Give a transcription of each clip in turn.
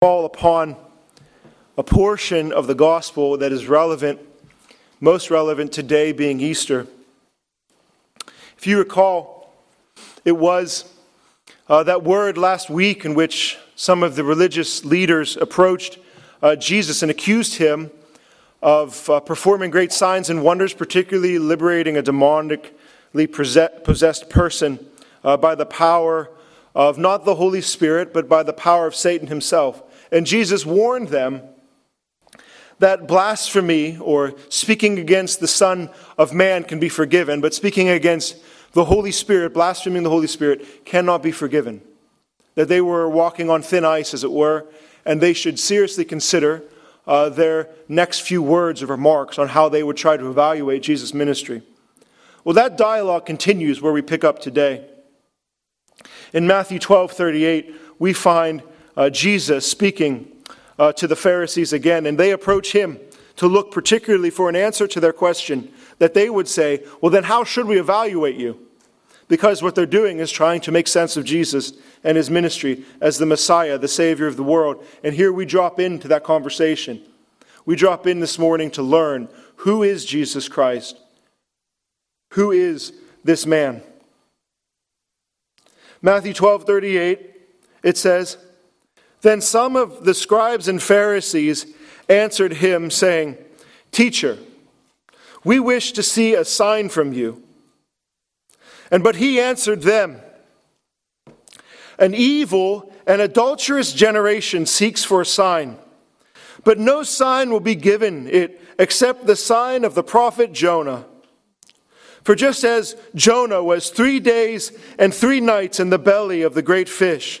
fall upon a portion of the gospel that is relevant, most relevant today being Easter. If you recall, it was uh, that word last week in which some of the religious leaders approached uh, Jesus and accused him of uh, performing great signs and wonders, particularly liberating a demonically possessed person uh, by the power of not the Holy Spirit, but by the power of Satan himself. And Jesus warned them that blasphemy or speaking against the Son of Man can be forgiven, but speaking against the Holy Spirit, blaspheming the Holy Spirit, cannot be forgiven. That they were walking on thin ice, as it were, and they should seriously consider uh, their next few words of remarks on how they would try to evaluate Jesus' ministry. Well, that dialogue continues where we pick up today. In Matthew 12 38, we find uh, Jesus speaking uh, to the Pharisees again, and they approach him to look particularly for an answer to their question that they would say, Well, then how should we evaluate you? Because what they're doing is trying to make sense of Jesus and his ministry as the Messiah, the Savior of the world. And here we drop into that conversation. We drop in this morning to learn who is Jesus Christ? Who is this man? Matthew 12 38, it says, then some of the scribes and Pharisees answered him, saying, Teacher, we wish to see a sign from you. And but he answered them, An evil and adulterous generation seeks for a sign, but no sign will be given it except the sign of the prophet Jonah. For just as Jonah was three days and three nights in the belly of the great fish,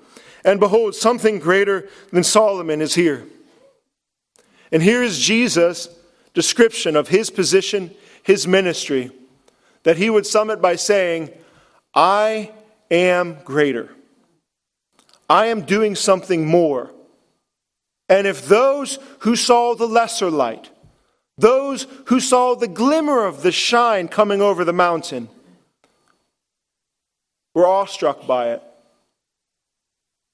And behold, something greater than Solomon is here. And here is Jesus' description of his position, his ministry, that he would sum it by saying, I am greater. I am doing something more. And if those who saw the lesser light, those who saw the glimmer of the shine coming over the mountain, were awestruck by it,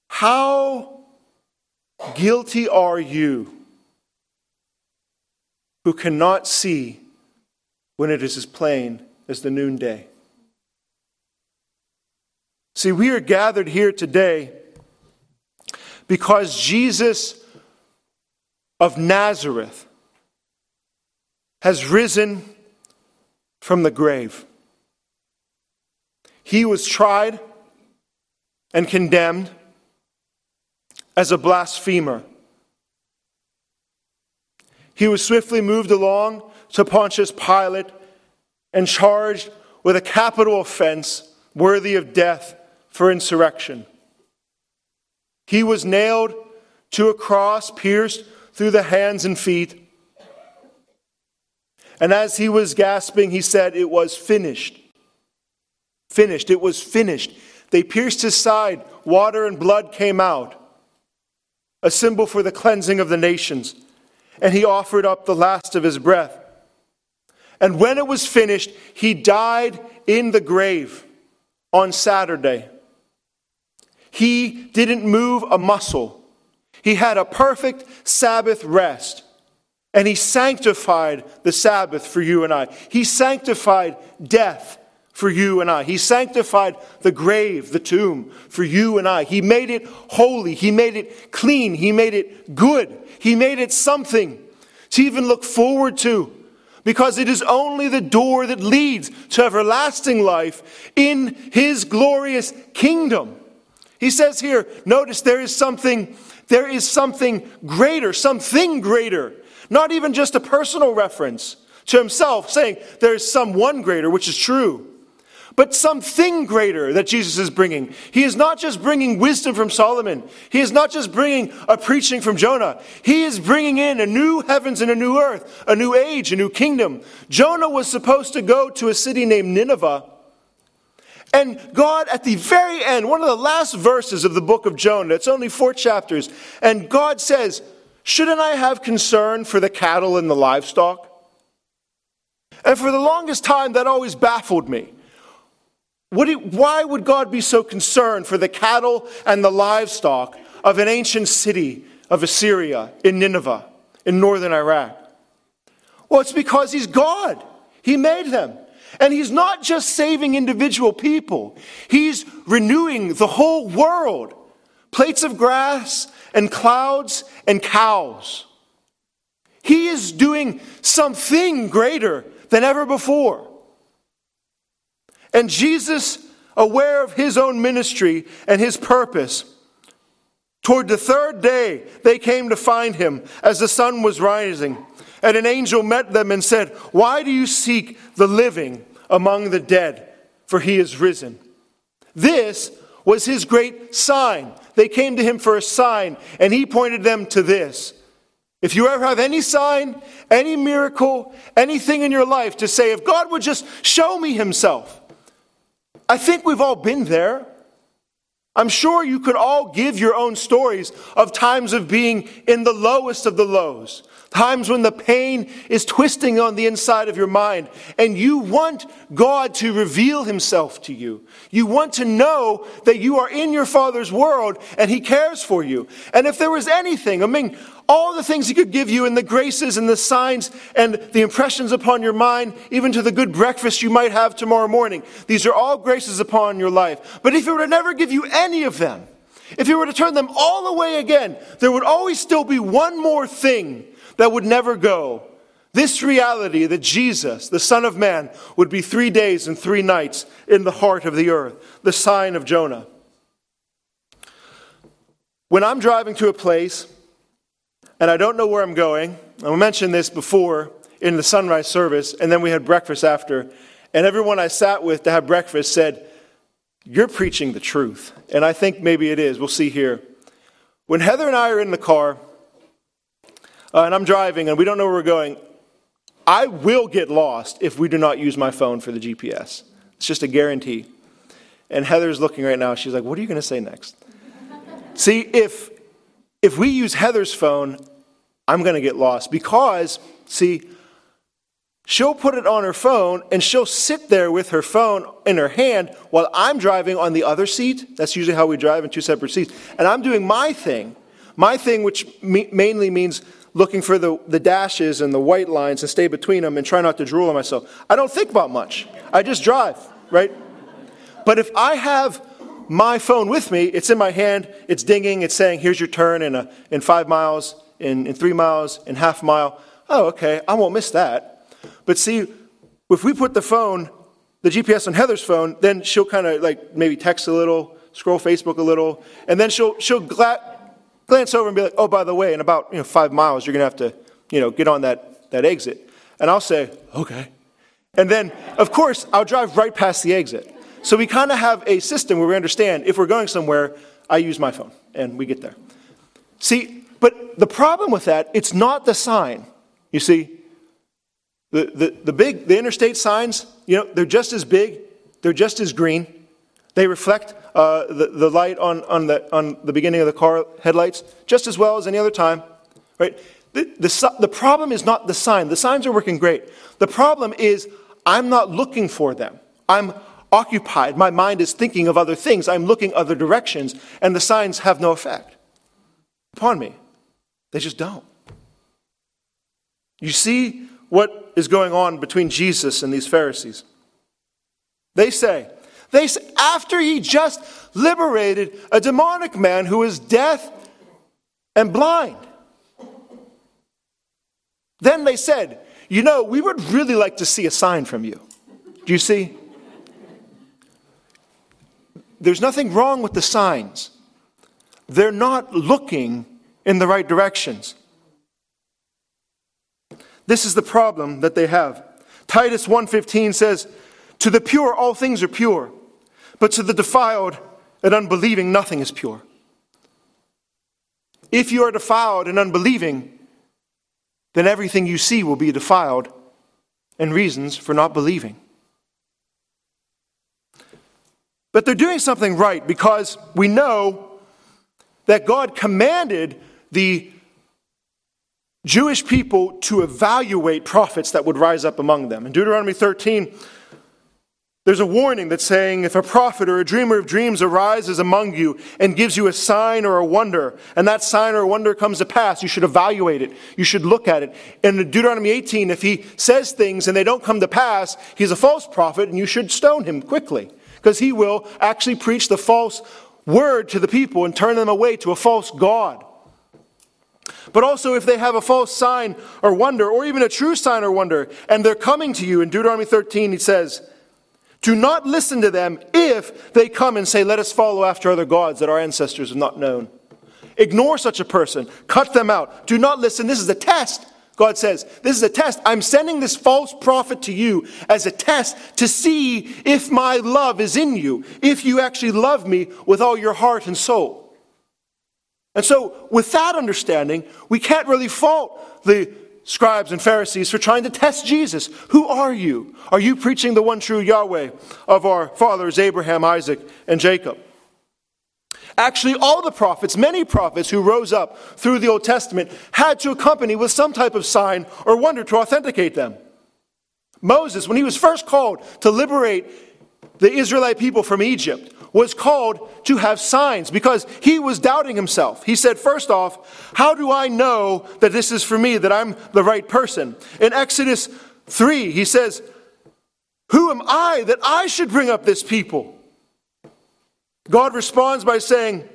how guilty are you who cannot see when it is as plain as the noonday? See, we are gathered here today because Jesus of Nazareth has risen from the grave. He was tried and condemned as a blasphemer. He was swiftly moved along to Pontius Pilate and charged with a capital offense worthy of death for insurrection. He was nailed to a cross pierced through the hands and feet. And as he was gasping, he said, It was finished. Finished. It was finished. They pierced his side. Water and blood came out a symbol for the cleansing of the nations. And he offered up the last of his breath. And when it was finished, he died in the grave on Saturday. He didn't move a muscle. He had a perfect Sabbath rest. And he sanctified the Sabbath for you and I. He sanctified death for you and I. He sanctified the grave, the tomb, for you and I. He made it holy. He made it clean. He made it good. He made it something to even look forward to because it is only the door that leads to everlasting life in His glorious kingdom. He says here, notice there is something, there is something greater, something greater. Not even just a personal reference to himself, saying there is some one greater, which is true but something greater that Jesus is bringing. He is not just bringing wisdom from Solomon. He is not just bringing a preaching from Jonah. He is bringing in a new heavens and a new earth, a new age, a new kingdom. Jonah was supposed to go to a city named Nineveh. And God, at the very end, one of the last verses of the book of Jonah, it's only four chapters, and God says, Shouldn't I have concern for the cattle and the livestock? And for the longest time, that always baffled me. Would why would God be so concerned for the cattle and the livestock of an ancient city of Assyria in Nineveh, in northern Iraq? Well, it's because He's God. He made them. And He's not just saving individual people, He's renewing the whole world. Plates of grass and clouds and cows. He is doing something greater than ever before. And Jesus, aware of his own ministry and his purpose, toward the third day they came to find him as the sun was rising. And an angel met them and said, Why do you seek the living among the dead? For he is risen. This was his great sign. They came to him for a sign, and he pointed them to this. If you ever have any sign, any miracle, anything in your life to say, if God would just show me himself, I think we've all been there. I'm sure you could all give your own stories of times of being in the lowest of the lows, times when the pain is twisting on the inside of your mind, and you want God to reveal Himself to you. You want to know that you are in your Father's world and He cares for you. And if there was anything, I mean, all the things He could give you, and the graces and the signs and the impressions upon your mind, even to the good breakfast you might have tomorrow morning. These are all graces upon your life. But if He were to never give you any of them, if He were to turn them all away again, there would always still be one more thing that would never go. This reality that Jesus, the Son of Man, would be three days and three nights in the heart of the earth, the sign of Jonah. When I'm driving to a place and I don't know where I'm going. I mentioned this before in the sunrise service, and then we had breakfast after. And everyone I sat with to have breakfast said, You're preaching the truth. And I think maybe it is. We'll see here. When Heather and I are in the car, uh, and I'm driving, and we don't know where we're going, I will get lost if we do not use my phone for the GPS. It's just a guarantee. And Heather's looking right now. She's like, What are you going to say next? See, if if we use Heather's phone, I'm going to get lost because, see, she'll put it on her phone and she'll sit there with her phone in her hand while I'm driving on the other seat. That's usually how we drive in two separate seats. And I'm doing my thing, my thing, which me- mainly means looking for the, the dashes and the white lines and stay between them and try not to drool on myself. I don't think about much. I just drive, right? But if I have my phone with me, it's in my hand, it's dinging, it's saying, here's your turn in, a, in five miles, in, in three miles, in half mile. Oh, okay, I won't miss that. But see, if we put the phone, the GPS on Heather's phone, then she'll kind of like maybe text a little, scroll Facebook a little, and then she'll, she'll gla- glance over and be like, oh, by the way, in about you know, five miles, you're going to have to you know, get on that, that exit. And I'll say, okay. And then, of course, I'll drive right past the exit. So we kind of have a system where we understand if we're going somewhere, I use my phone and we get there. See, but the problem with that, it's not the sign. You see, the, the, the big, the interstate signs, you know, they're just as big, they're just as green. They reflect uh, the, the light on, on, the, on the beginning of the car headlights just as well as any other time, right? The, the, the problem is not the sign. The signs are working great. The problem is I'm not looking for them. I'm occupied. My mind is thinking of other things. I'm looking other directions, and the signs have no effect upon me. They just don't. You see what is going on between Jesus and these Pharisees. They say, they say, after he just liberated a demonic man who is deaf and blind. Then they said, You know, we would really like to see a sign from you. Do you see? There's nothing wrong with the signs. They're not looking in the right directions. This is the problem that they have. Titus 1:15 says, To the pure, all things are pure, but to the defiled and unbelieving, nothing is pure. If you are defiled and unbelieving, then everything you see will be defiled and reasons for not believing. But they're doing something right because we know that God commanded the Jewish people to evaluate prophets that would rise up among them. In Deuteronomy 13, there's a warning that's saying if a prophet or a dreamer of dreams arises among you and gives you a sign or a wonder, and that sign or wonder comes to pass, you should evaluate it. You should look at it. In Deuteronomy 18, if he says things and they don't come to pass, he's a false prophet and you should stone him quickly because he will actually preach the false word to the people and turn them away to a false God. But also, if they have a false sign or wonder, or even a true sign or wonder, and they're coming to you, in Deuteronomy 13, he says, Do not listen to them if they come and say, Let us follow after other gods that our ancestors have not known. Ignore such a person, cut them out. Do not listen. This is a test. God says, This is a test. I'm sending this false prophet to you as a test to see if my love is in you, if you actually love me with all your heart and soul. And so, with that understanding, we can't really fault the scribes and Pharisees for trying to test Jesus. Who are you? Are you preaching the one true Yahweh of our fathers, Abraham, Isaac, and Jacob? Actually, all the prophets, many prophets who rose up through the Old Testament, had to accompany with some type of sign or wonder to authenticate them. Moses, when he was first called to liberate the Israelite people from Egypt, was called to have signs because he was doubting himself. He said, First off, how do I know that this is for me, that I'm the right person? In Exodus 3, he says, Who am I that I should bring up this people? God responds by saying,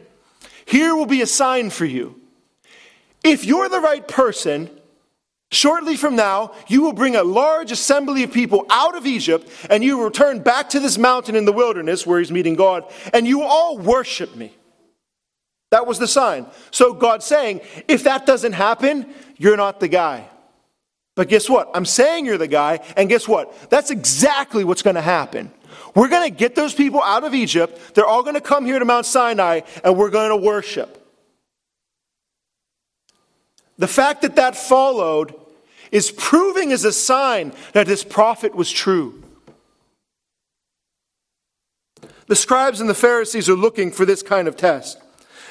Here will be a sign for you. If you're the right person, Shortly from now, you will bring a large assembly of people out of Egypt, and you will return back to this mountain in the wilderness where he's meeting God, and you all worship me. That was the sign. So God's saying, if that doesn't happen, you're not the guy. But guess what? I'm saying you're the guy, and guess what? That's exactly what's going to happen. We're going to get those people out of Egypt. They're all going to come here to Mount Sinai, and we're going to worship. The fact that that followed is proving as a sign that this prophet was true. The scribes and the Pharisees are looking for this kind of test.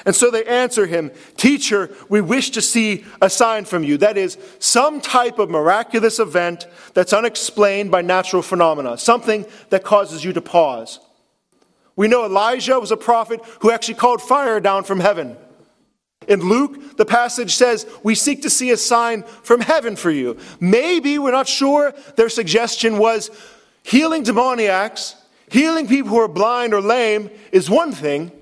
And so they answer him, Teacher, we wish to see a sign from you. That is, some type of miraculous event that's unexplained by natural phenomena, something that causes you to pause. We know Elijah was a prophet who actually called fire down from heaven. In Luke, the passage says, We seek to see a sign from heaven for you. Maybe, we're not sure, their suggestion was healing demoniacs, healing people who are blind or lame is one thing.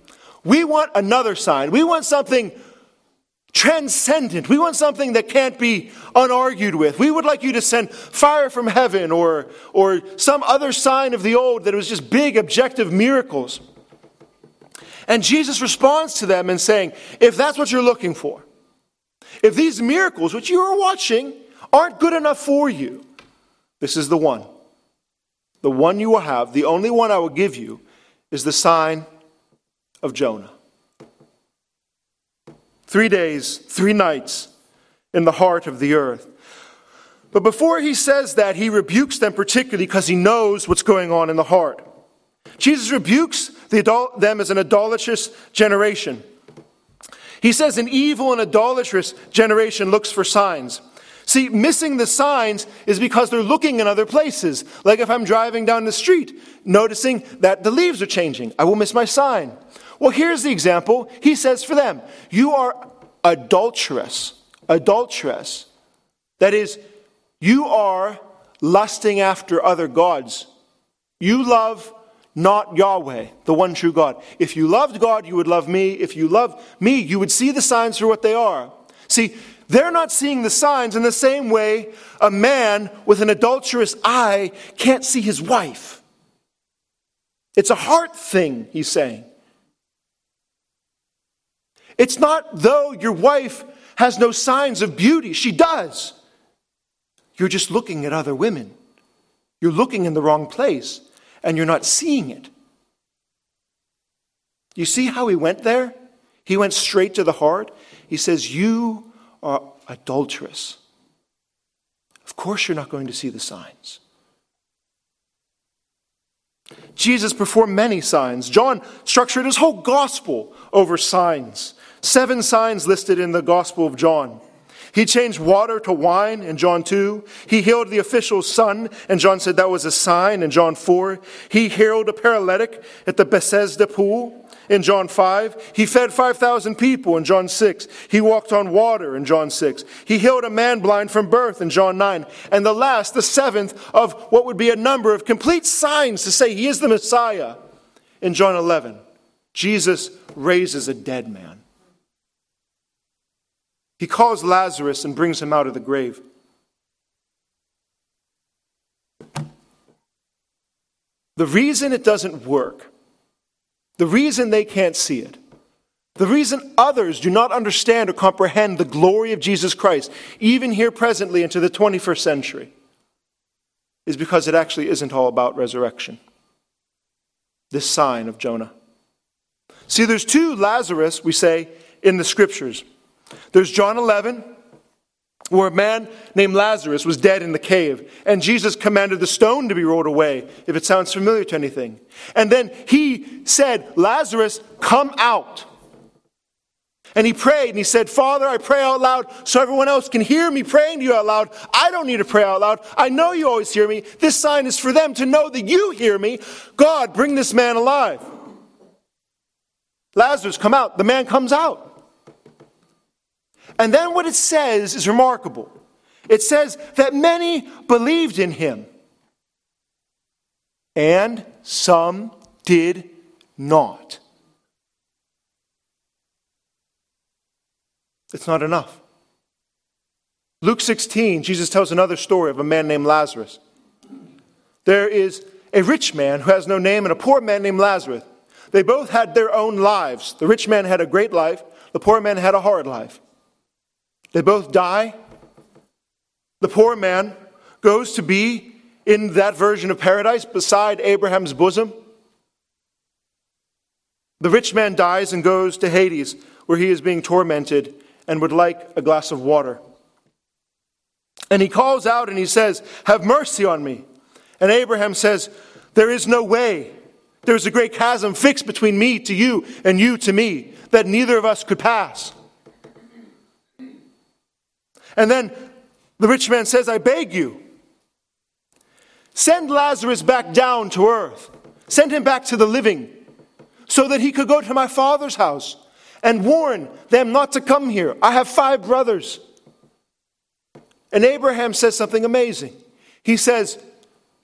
We want another sign. We want something transcendent. We want something that can't be unargued with. We would like you to send fire from heaven or, or some other sign of the old that was just big, objective miracles. And Jesus responds to them in saying, if that's what you're looking for, if these miracles, which you are watching, aren't good enough for you, this is the one. The one you will have, the only one I will give you, is the sign of Jonah. Three days, three nights in the heart of the earth. But before he says that, he rebukes them particularly because he knows what's going on in the heart. Jesus rebukes the, them as an idolatrous generation. He says, An evil and idolatrous generation looks for signs. See, missing the signs is because they're looking in other places. Like if I'm driving down the street, noticing that the leaves are changing, I will miss my sign. Well, here's the example. He says for them, You are adulterous. Adulterous. That is, you are lusting after other gods. You love not Yahweh, the one true God. If you loved God, you would love me. If you love me, you would see the signs for what they are. See, they're not seeing the signs in the same way a man with an adulterous eye can't see his wife. It's a heart thing, he's saying. It's not though your wife has no signs of beauty, she does. You're just looking at other women. You're looking in the wrong place. and you're not seeing it. You see how he went there? He went straight to the heart. He says, You are adulterous. Of course, you're not going to see the signs. Jesus performed many signs. John structured his whole gospel over signs. Seven signs listed in the Gospel of John. He changed water to wine in John 2. He healed the official's son, and John said that was a sign in John 4. He healed a paralytic at the Bethesda pool in John 5. He fed 5,000 people in John 6. He walked on water in John 6. He healed a man blind from birth in John 9. And the last, the seventh, of what would be a number of complete signs to say he is the Messiah in John 11. Jesus raises a dead man. He calls Lazarus and brings him out of the grave. The reason it doesn't work, the reason they can't see it, the reason others do not understand or comprehend the glory of Jesus Christ, even here presently into the 21st century, is because it actually isn't all about resurrection. This sign of Jonah. See, there's two Lazarus, we say, in the scriptures. There's John 11, where a man named Lazarus was dead in the cave, and Jesus commanded the stone to be rolled away, if it sounds familiar to anything. And then he said, Lazarus, come out. And he prayed and he said, Father, I pray out loud so everyone else can hear me praying to you out loud. I don't need to pray out loud. I know you always hear me. This sign is for them to know that you hear me. God, bring this man alive. Lazarus, come out. The man comes out. And then what it says is remarkable. It says that many believed in him, and some did not. It's not enough. Luke 16, Jesus tells another story of a man named Lazarus. There is a rich man who has no name and a poor man named Lazarus. They both had their own lives. The rich man had a great life, the poor man had a hard life. They both die. The poor man goes to be in that version of paradise beside Abraham's bosom. The rich man dies and goes to Hades, where he is being tormented and would like a glass of water. And he calls out and he says, Have mercy on me. And Abraham says, There is no way. There's a great chasm fixed between me to you and you to me that neither of us could pass. And then the rich man says, I beg you, send Lazarus back down to earth. Send him back to the living so that he could go to my father's house and warn them not to come here. I have five brothers. And Abraham says something amazing. He says,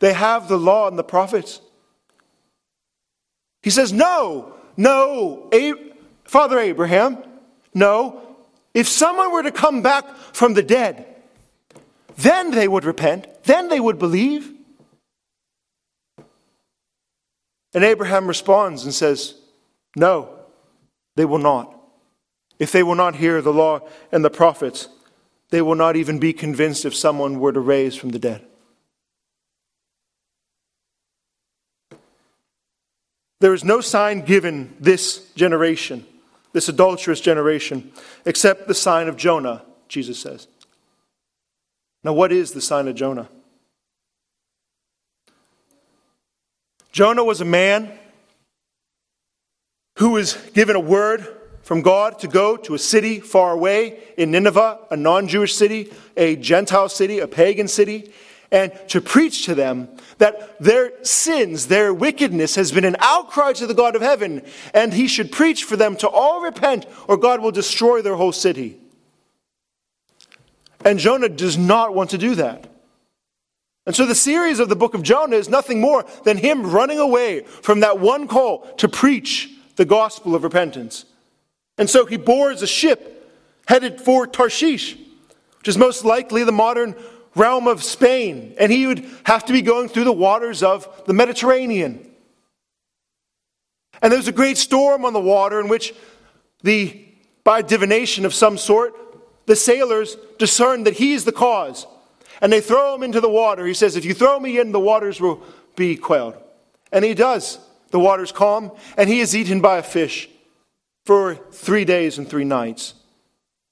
They have the law and the prophets. He says, No, no, Father Abraham, no, if someone were to come back from the dead, then they would repent, then they would believe. And Abraham responds and says, No, they will not. If they will not hear the law and the prophets, they will not even be convinced if someone were to raise from the dead. There is no sign given this generation this adulterous generation, except the sign of Jonah, Jesus says. Now, what is the sign of Jonah? Jonah was a man who was given a word from God to go to a city far away in Nineveh, a non Jewish city, a Gentile city, a pagan city, and to preach to them that their sins, their wickedness has been an outcry to the God of heaven, and he should preach for them to all repent, or God will destroy their whole city. And Jonah does not want to do that. And so the series of the book of Jonah is nothing more than him running away from that one call to preach the gospel of repentance. And so he boards a ship headed for Tarshish, which is most likely the modern realm of Spain, and he would have to be going through the waters of the Mediterranean. And there was a great storm on the water in which the, by divination of some sort, the sailors discern that he's the cause. And they throw him into the water. He says, If you throw me in, the waters will be quelled. And he does. The water's calm, and he is eaten by a fish for three days and three nights.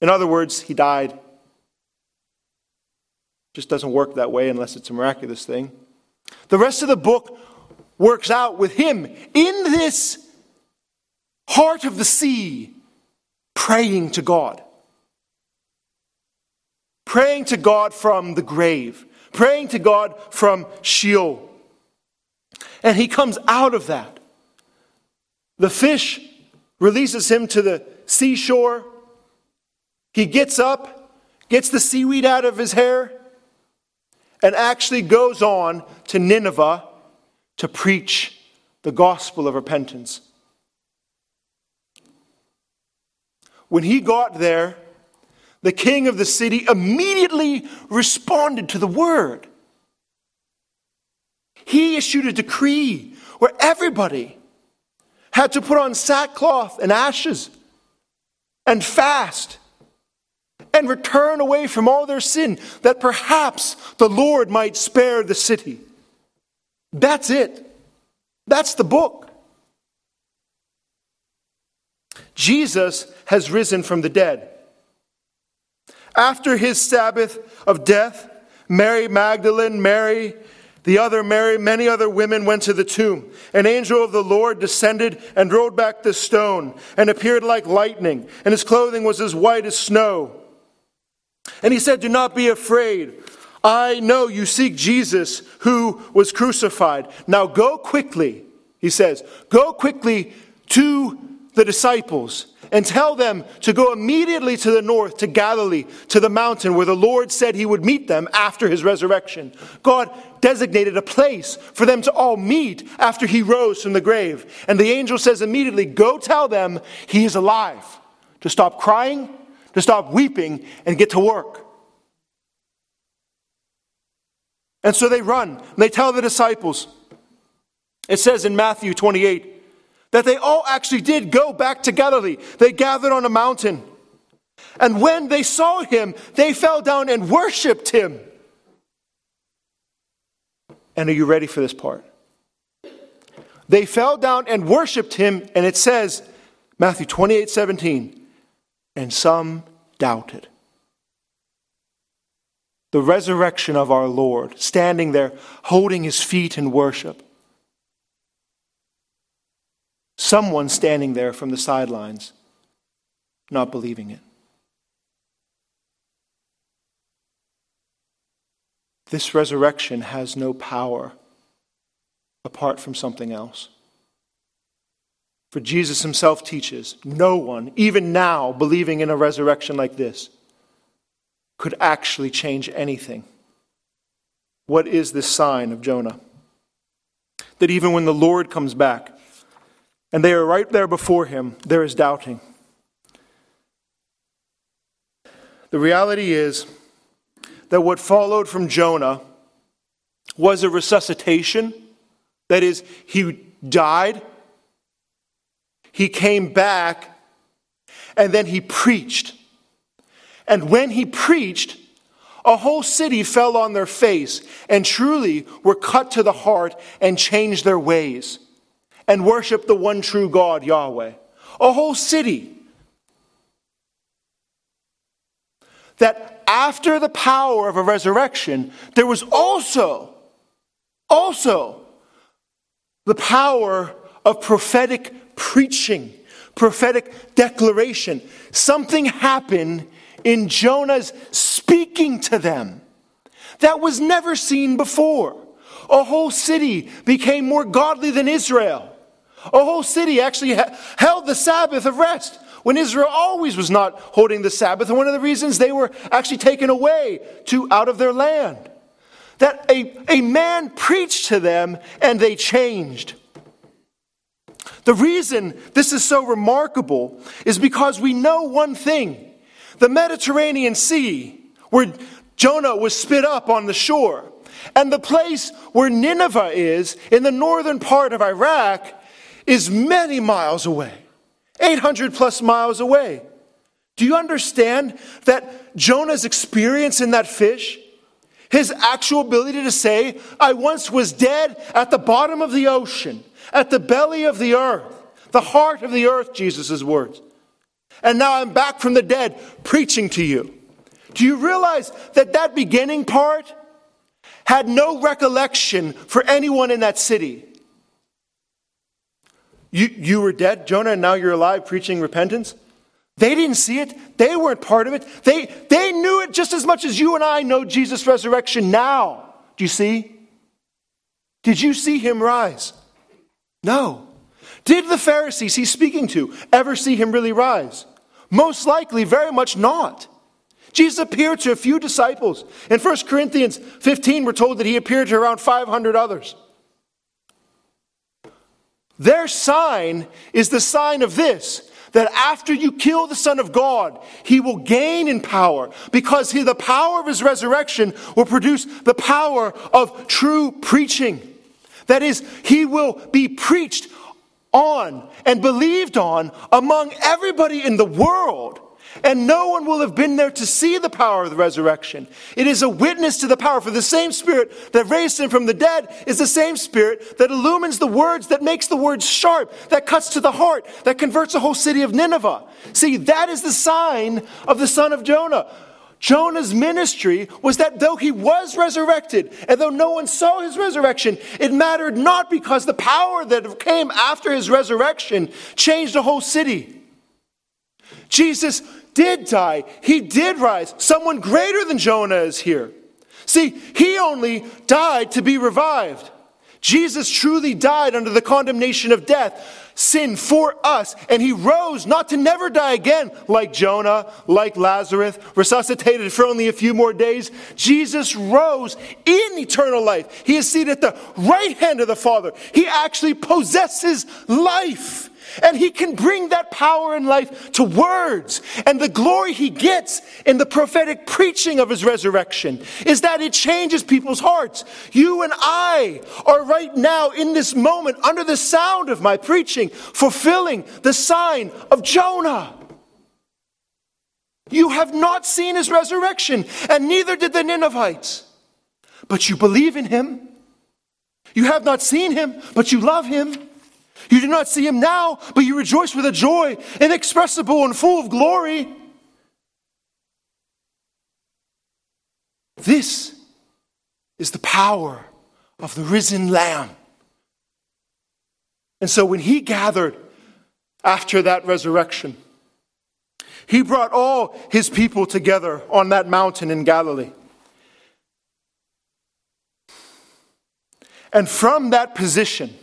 In other words, he died. Just doesn't work that way unless it's a miraculous thing. The rest of the book works out with him in this heart of the sea, praying to God. Praying to God from the grave, praying to God from Sheol. And he comes out of that. The fish releases him to the seashore. He gets up, gets the seaweed out of his hair, and actually goes on to Nineveh to preach the gospel of repentance. When he got there, the king of the city immediately responded to the word. He issued a decree where everybody had to put on sackcloth and ashes and fast and return away from all their sin, that perhaps the Lord might spare the city. That's it. That's the book. Jesus has risen from the dead. After his Sabbath of death, Mary Magdalene, Mary, the other Mary, many other women went to the tomb. An angel of the Lord descended and rolled back the stone and appeared like lightning, and his clothing was as white as snow. And he said, Do not be afraid. I know you seek Jesus who was crucified. Now go quickly, he says, go quickly to the disciples and tell them to go immediately to the north, to Galilee, to the mountain where the Lord said he would meet them after his resurrection. God designated a place for them to all meet after he rose from the grave. And the angel says immediately, Go tell them he is alive, to stop crying to stop weeping and get to work. And so they run. And they tell the disciples. It says in Matthew 28 that they all actually did go back to Galilee. They gathered on a mountain. And when they saw him, they fell down and worshiped him. And are you ready for this part? They fell down and worshiped him, and it says, Matthew 28 17, and some doubted. The resurrection of our Lord, standing there, holding his feet in worship. Someone standing there from the sidelines, not believing it. This resurrection has no power apart from something else. For Jesus himself teaches no one, even now, believing in a resurrection like this, could actually change anything. What is this sign of Jonah? That even when the Lord comes back and they are right there before him, there is doubting. The reality is that what followed from Jonah was a resuscitation. That is, he died he came back and then he preached. And when he preached, a whole city fell on their face and truly were cut to the heart and changed their ways and worshiped the one true God, Yahweh. A whole city. That after the power of a resurrection, there was also, also the power of prophetic preaching, prophetic declaration. Something happened in Jonah's speaking to them that was never seen before. A whole city became more godly than Israel. A whole city actually held the Sabbath of rest when Israel always was not holding the Sabbath. And one of the reasons they were actually taken away to out of their land. That a, a man preached to them and they changed. The reason this is so remarkable is because we know one thing the Mediterranean Sea, where Jonah was spit up on the shore, and the place where Nineveh is in the northern part of Iraq is many miles away, 800 plus miles away. Do you understand that Jonah's experience in that fish, his actual ability to say, I once was dead at the bottom of the ocean, at the belly of the earth, the heart of the earth, Jesus' words. And now I'm back from the dead preaching to you. Do you realize that that beginning part had no recollection for anyone in that city? You, you were dead, Jonah, and now you're alive preaching repentance? They didn't see it. They weren't part of it. They, they knew it just as much as you and I know Jesus' resurrection now. Do you see? Did you see him rise? No. Did the Pharisees he's speaking to ever see him really rise? Most likely, very much not. Jesus appeared to a few disciples. In 1 Corinthians 15, we're told that he appeared to around 500 others. Their sign is the sign of this that after you kill the Son of God, he will gain in power because he, the power of his resurrection will produce the power of true preaching. That is, he will be preached on and believed on among everybody in the world and no one will have been there to see the power of the resurrection. It is a witness to the power, for the same Spirit that raised him from the dead is the same Spirit that illumines the words, that makes the words sharp, that cuts to the heart, that converts the whole city of Nineveh. See, that is the sign of the son of Jonah. Jonah's ministry was that though he was resurrected, and though no one saw his resurrection, it mattered not because the power that came after his resurrection changed the whole city. Jesus did die, he did rise. Someone greater than Jonah is here. See, he only died to be revived. Jesus truly died under the condemnation of death, sin for us, and he rose not to never die again, like Jonah, like Lazarus, resuscitated for only a few more days. Jesus rose in eternal life. He is seated at the right hand of the Father. He actually possesses life. And he can bring that power and life to words. And the glory he gets in the prophetic preaching of his resurrection is that it changes people's hearts. You and I are right now in this moment under the sound of my preaching, fulfilling the sign of Jonah. You have not seen his resurrection, and neither did the Ninevites. But you believe in him. You have not seen him, but you love him. You do not see him now, but you rejoice with a joy inexpressible and full of glory. This is the power of the risen Lamb. And so when he gathered after that resurrection, he brought all his people together on that mountain in Galilee. And from that position,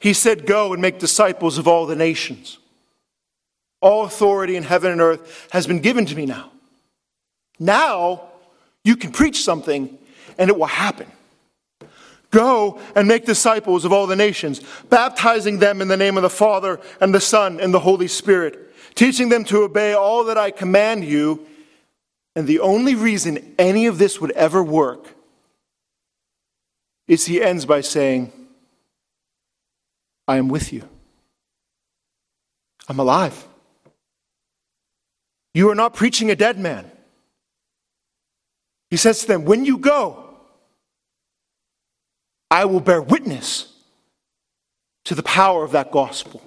he said, Go and make disciples of all the nations. All authority in heaven and earth has been given to me now. Now you can preach something and it will happen. Go and make disciples of all the nations, baptizing them in the name of the Father and the Son and the Holy Spirit, teaching them to obey all that I command you. And the only reason any of this would ever work is he ends by saying, I am with you. I'm alive. You are not preaching a dead man. He says to them, When you go, I will bear witness to the power of that gospel.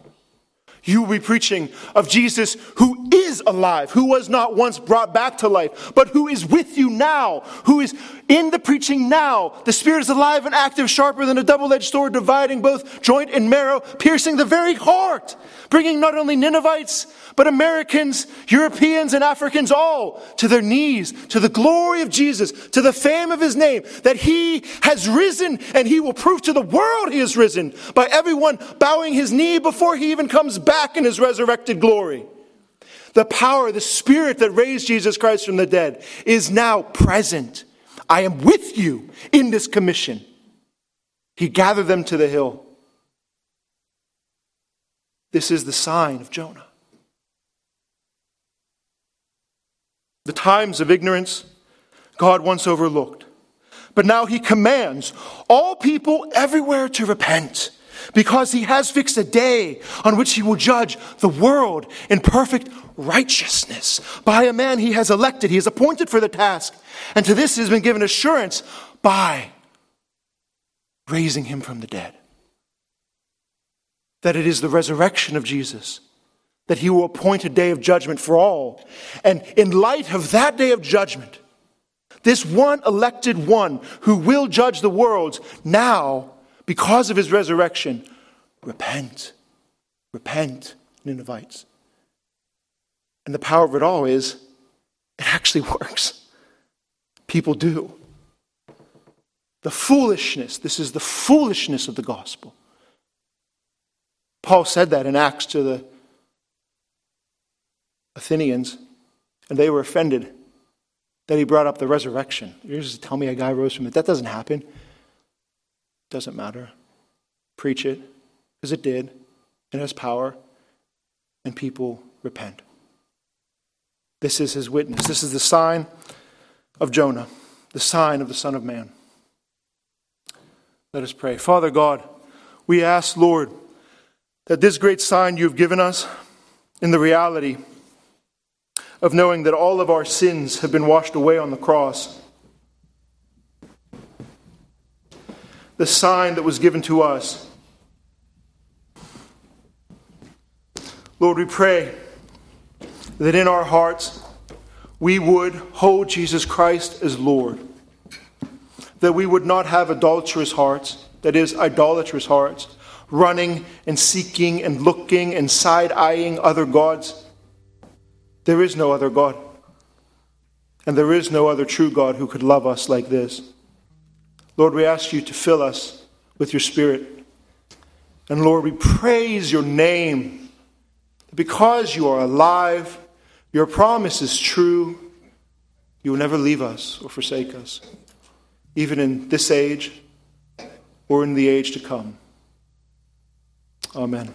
You will be preaching of Jesus who is alive, who was not once brought back to life, but who is with you now, who is in the preaching now. The Spirit is alive and active, sharper than a double edged sword, dividing both joint and marrow, piercing the very heart, bringing not only Ninevites, but Americans, Europeans, and Africans all to their knees, to the glory of Jesus, to the fame of his name, that he has risen and he will prove to the world he has risen by everyone bowing his knee before he even comes back in his resurrected glory. The power, the spirit that raised Jesus Christ from the dead is now present. I am with you in this commission. He gathered them to the hill. This is the sign of Jonah. The times of ignorance God once overlooked. But now he commands all people everywhere to repent, because he has fixed a day on which he will judge the world in perfect righteousness by a man he has elected, he has appointed for the task. And to this he has been given assurance by raising him from the dead. That it is the resurrection of Jesus, that he will appoint a day of judgment for all. And in light of that day of judgment, this one elected one who will judge the world now, because of his resurrection, repent. Repent, Ninevites. And the power of it all is it actually works. People do. The foolishness, this is the foolishness of the gospel. Paul said that in Acts to the Athenians, and they were offended that he brought up the resurrection. You're just tell me a guy rose from it. That doesn't happen. Doesn't matter. Preach it, because it did. It has power, and people repent. This is his witness. This is the sign of Jonah, the sign of the Son of Man. Let us pray. Father God, we ask, Lord, that this great sign you've given us in the reality of knowing that all of our sins have been washed away on the cross. The sign that was given to us. Lord, we pray that in our hearts we would hold Jesus Christ as Lord, that we would not have adulterous hearts, that is, idolatrous hearts, running and seeking and looking and side eyeing other gods there is no other God. And there is no other true God who could love us like this. Lord, we ask you to fill us with your Spirit. And Lord, we praise your name because you are alive, your promise is true. You will never leave us or forsake us, even in this age or in the age to come. Amen.